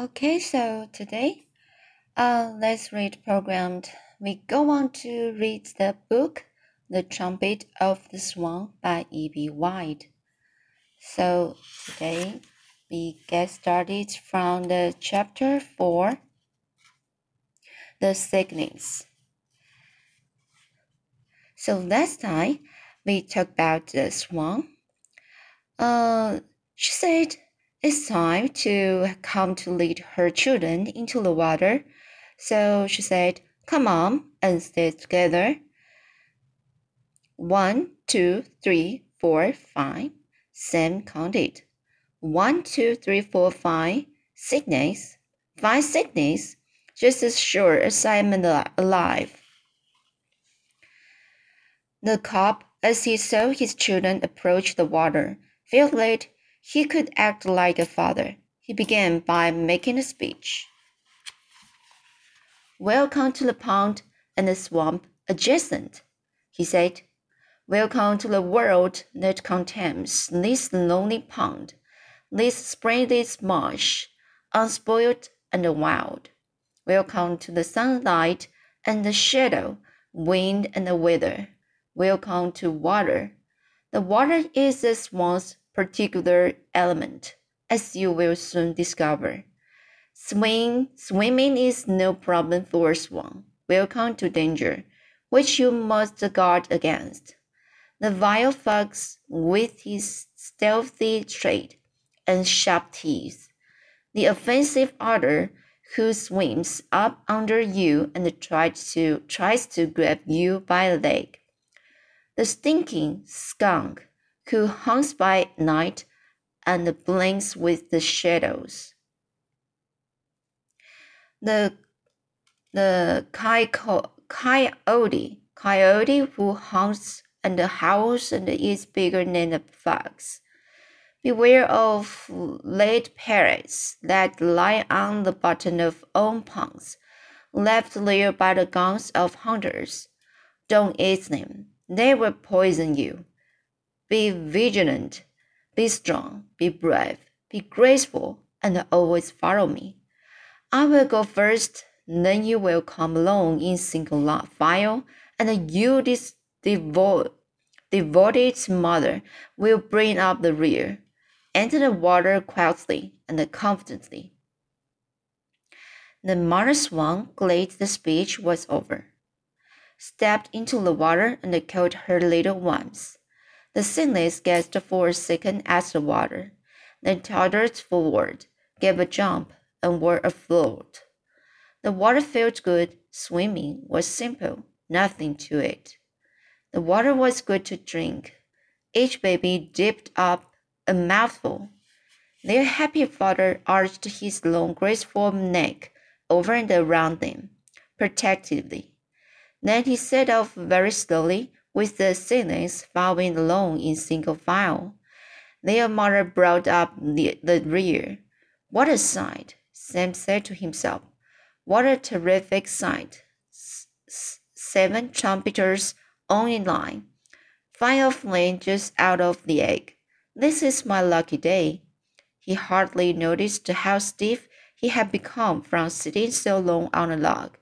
Okay, so today, uh, let's read programmed. We go on to read the book, The Trumpet of the Swan by E.B. White. So today, we get started from the chapter 4, The Cygnets. So last time, we talked about the swan. Uh, she said it's time to come to lead her children into the water. So she said, Come on and stay together. One, two, three, four, five. Sam counted. One, two, three, four, five. Cygnets. Five cygnets. Just as sure as I'm alive. The cob, as he saw his children approach the water, felt that he could act like a father. He began by making a speech. Welcome to the pond and the swamp adjacent, he said. Welcome to the world that contains this lonely pond, this splendid marsh, unspoiled and wild. Welcome to the sunlight and the shadow, wind and the weather. Welcome to water. The water is the swan's particular element, as you will soon discover. Swim, swimming is no problem for a swan. Welcome to danger, which you must guard against. The vile fox, with his stealthy tread and sharp teeth, the offensive otter, who swims up under you and tries to tries to grab you by the leg, the stinking skunk, who hunts by night and blinks with the shadows. The the coyote, coyote who hunts and howls and is bigger than the fox. Beware of late parrots that lie on the bottom of old ponds, left there by the guns of hunters. Don't eat them; they will poison you. Be vigilant, be strong, be brave, be graceful, and always follow me. I will go first, then you will come along in single file, and you, this devoted mother, will bring up the rear. Enter the water quietly and confidently. The mother swan, glad the speech was over, stepped into the water and caught her little ones. The cygnets gazed for a second at the water, then tottered forward, gave a jump, and were afloat. The water felt good. Swimming was simple, nothing to it. The water was good to drink. Each baby dipped up a mouthful. Their happy father arched his long, graceful neck over and around them, protectively. Then he set off very slowly with the siblings following along in single file. Their mother brought up the, the rear. What a sight, Sam said to himself. What a terrific sight. S seven trumpeters on in line. Five them just out of the egg. This is my lucky day. He hardly noticed how stiff he had become from sitting so long on a log.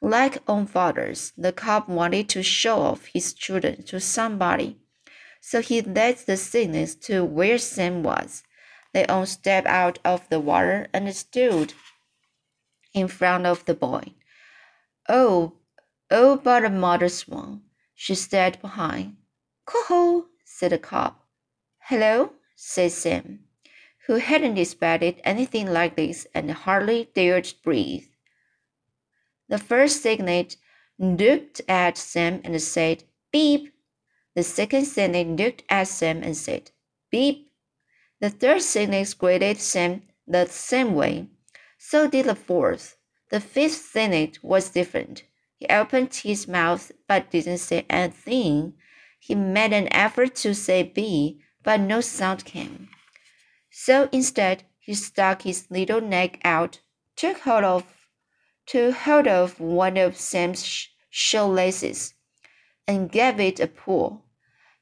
Like own fathers, the cob wanted to show off his children to somebody. So he led the cygnets to where Sam was. They all stepped out of the water and stood in front of the boy. Oh, oh, but a mother swan. She stayed behind. Coho, said the cob. Hello, said Sam, who hadn't expected anything like this and hardly dared breathe. The first cygnet looked at Sam and said, Beep. The second cygnet looked at Sam and said, Beep. The third cygnet greeted Sam the same way. So did the fourth. The fifth cygnet was different. He opened his mouth but didn't say anything. He made an effort to say B, but no sound came. So instead, he stuck his little neck out, took hold of took hold of one of Sam's shoelaces and gave it a pull.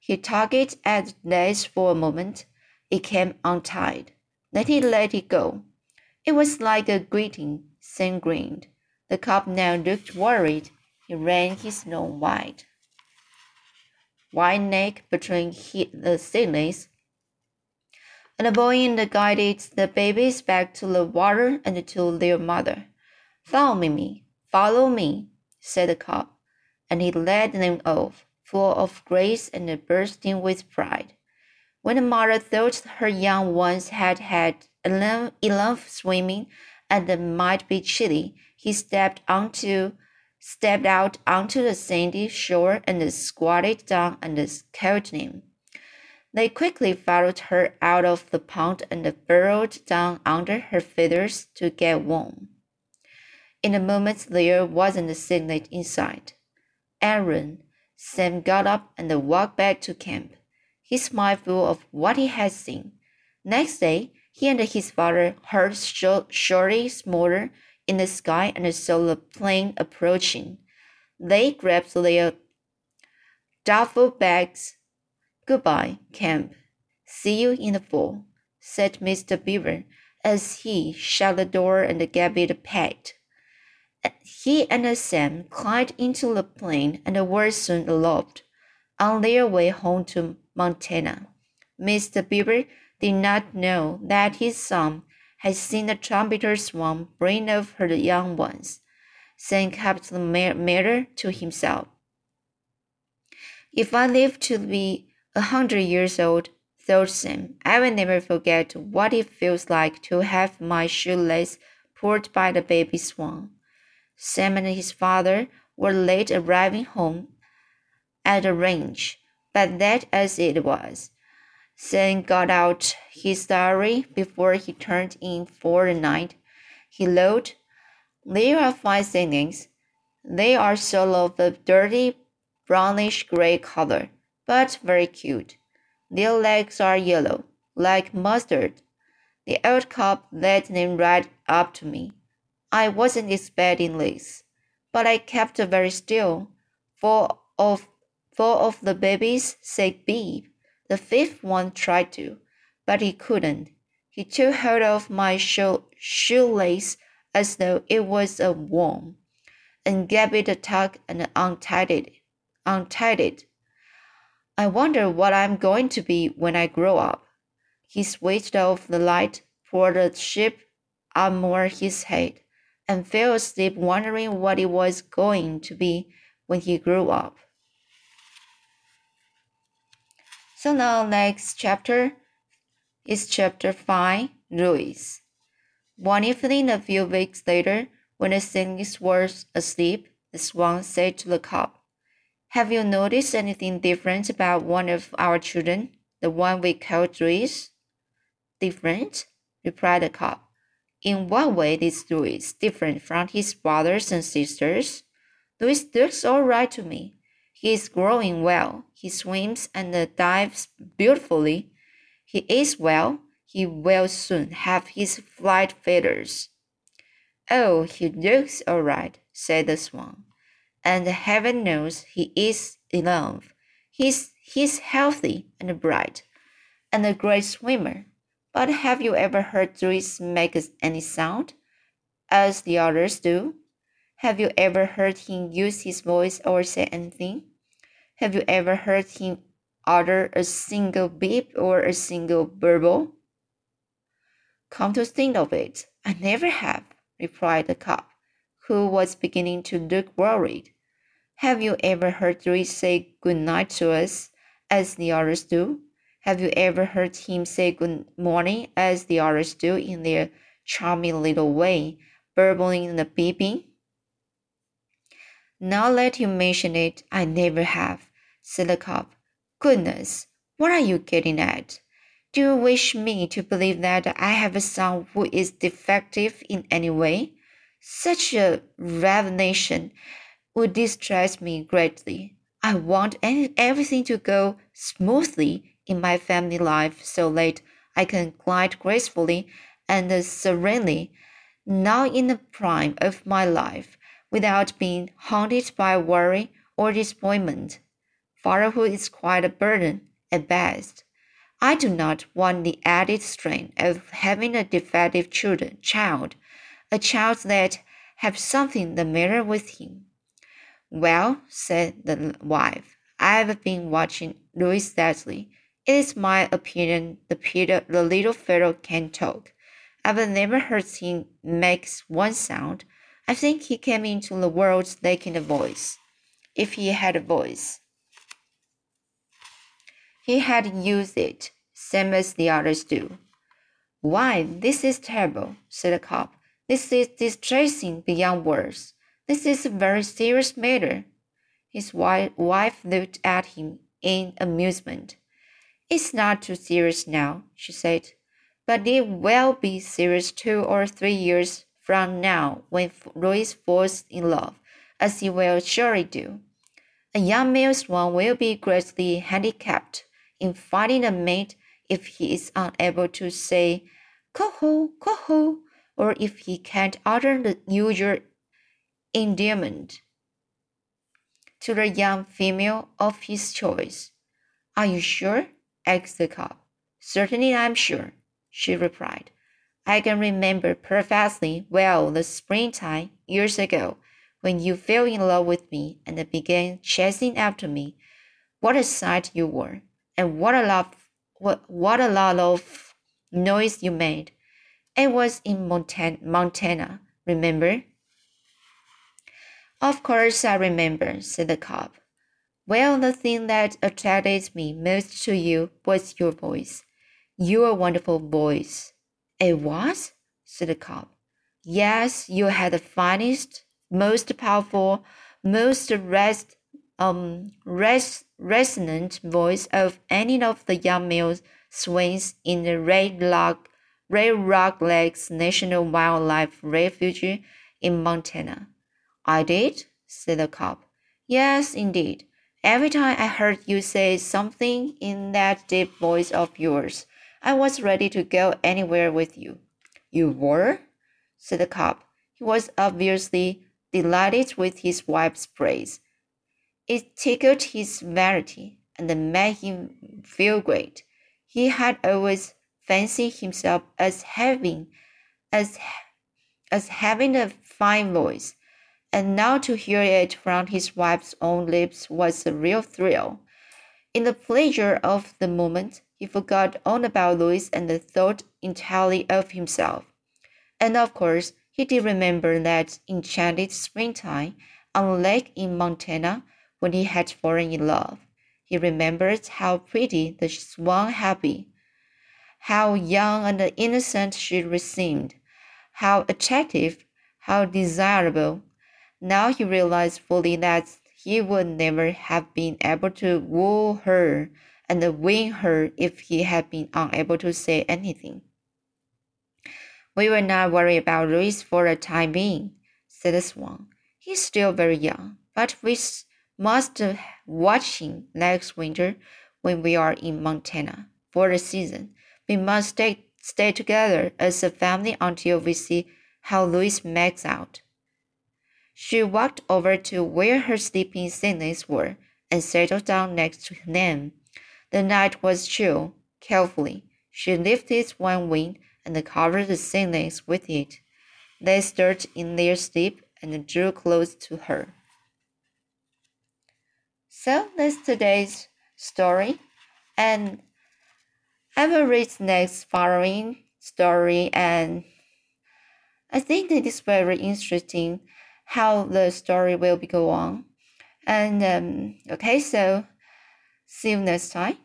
He tugged at the lace for a moment. It came untied. Then he let it go. It was like a greeting, Sam grinned. The cob now looked worried. He ran his nose wide, wide neck between the seedlings, and the boy in the guided the babies back to the water and to their mother. Follow me, follow me, said the cob, and he led them off, full of grace and bursting with pride. When the mother thought her young ones had had enough swimming and might be chilly, he stepped onto stepped out onto the sandy shore and squatted down and called him. They quickly followed her out of the pond and burrowed down under her feathers to get warm. In a moment there wasn't a cygnet inside. Aaron, Sam got up and walked back to camp his mind full of what he had seen. Next day, he and his father heard shortly motor in the sky and saw the plane approaching. They grabbed their duffel bags. Goodbye, camp. See you in the fall, said Mr. Beaver as he shut the door and gave it a pat. He and Sam climbed into the plane and were soon aloft on their way home to Montana. Mr. Beaver did not know that his son had seen the trumpeter swan bring off her young ones. Sam kept the matter to himself. If I live to be a hundred years old, thought Sam, I will never forget what it feels like to have my shoelace pulled by the baby swan. Sam and his father were late arriving home at the range but that as it was. Sam got out his diary before he turned in for the night. He wrote, There are five cygnets. They are sort of a dirty brownish gray color, but very cute. Their legs are yellow, like mustard. The old cob led them right up to me. I wasn't expecting this, but I kept very still, for of Four of the babies said beep. The fifth one tried to, but he couldn't. He took hold of my shoe shoelace as though it was a worm, and gave it a tug and untied it. Untied it. I wonder what I'm going to be when I grow up. He switched off the light, poured a sheep more his head, and fell asleep wondering what it was going to be when he grew up. So now next chapter is chapter 5, Louis. One evening a few weeks later, when the cygnets were asleep, the swan said to the cock, Have you noticed anything different about one of our children, the one we call Louis? Different? replied the cock. In what way is Louis different from his brothers and sisters? Louis looks all right to me. He is growing well. He swims and dives beautifully. He eats well. He will soon have his flight feathers. Oh, he looks all right, said the swan. And heaven knows he is enough. He's, he's healthy and bright, and a great swimmer. But have you ever heard Louis make any sound, as the others do? Have you ever heard him use his voice or say anything? Have you ever heard him utter a single beep or a single burble? Come to think of it, I never have, replied the cock, who was beginning to look worried. Have you ever heard Louis say good night to us, as the others do? Have you ever heard him say good morning, as the others do in their charming little way, burbling and beeping? Now let you mention it, I never have, said the cob. Goodness, what are you getting at? Do you wish me to believe that I have a son who is defective in any way? Such a revelation would distress me greatly. I want everything to go smoothly in my family life so that I can glide gracefully and serenely, now in the prime of my life, without being haunted by worry or disappointment. Fatherhood is quite a burden at best. I do not want the added strain of having a defective children, child, a child that have something the matter with him. Well, said the wife, I've been watching Louis steadily. It is my opinion the, Peter, the little fellow can talk. I've never heard him make one sound. I think he came into the world lacking a voice. If he had a voice. He had used it, same as the others do. Why, this is terrible, said the cob. This is distressing beyond words. This is a very serious matter. His wife looked at him in amusement. It's not too serious now, she said, but it will be serious two or three years from now when Louis falls in love, as he will surely do. A young male swan will be greatly handicapped in finding a mate if he is unable to say coho, coho, or if he can't utter the usual endearment to the young female of his choice. Are you sure? Asked the cob. Certainly I'm sure, she replied. I can remember perfectly well the springtime years ago when you fell in love with me and began chasing after me. What a sight you were! and what a lot what, what a lot of noise you made. It was in Montana, Montana, remember? Of course I remember, said the cob. Well, the thing that attracted me most to you was your voice. Your wonderful voice. It was? said the cob. Yes, you had the finest, most powerful, most rest, um, res resonant voice of any of the young male swans in the Red Rock, Red Rock Lakes National Wildlife Refuge in Montana. I did, said the cob. Yes, indeed. Every time I heard you say something in that deep voice of yours, I was ready to go anywhere with you. You were? said the cob. He was obviously delighted with his wife's praise. It tickled his vanity and made him feel great. He had always fancied himself as having as as having a fine voice, and now to hear it from his wife's own lips was a real thrill. In the pleasure of the moment, he forgot all about Louis and thought entirely of himself. And of course, he did remember that enchanted springtime on a lake in Montana when he had fallen in love. He remembered how pretty the swan had been, how young and innocent she seemed, how attractive, how desirable. Now he realized fully that he would never have been able to woo her and win her if he had been unable to say anything. We will not worry about Louis for the time being, said the swan. He's still very young, but we must watch him next winter when we are in Montana for the season. We must stay, stay together as a family until we see how Louis makes out. She walked over to where her sleeping siblings were and settled down next to them. The night was chill. Carefully, she lifted one wing and covered the siblings with it. They stirred in their sleep and drew close to her. So that's today's story. And I will read next following story and I think it is very interesting how the story will be go on. And um, okay, so see you next time.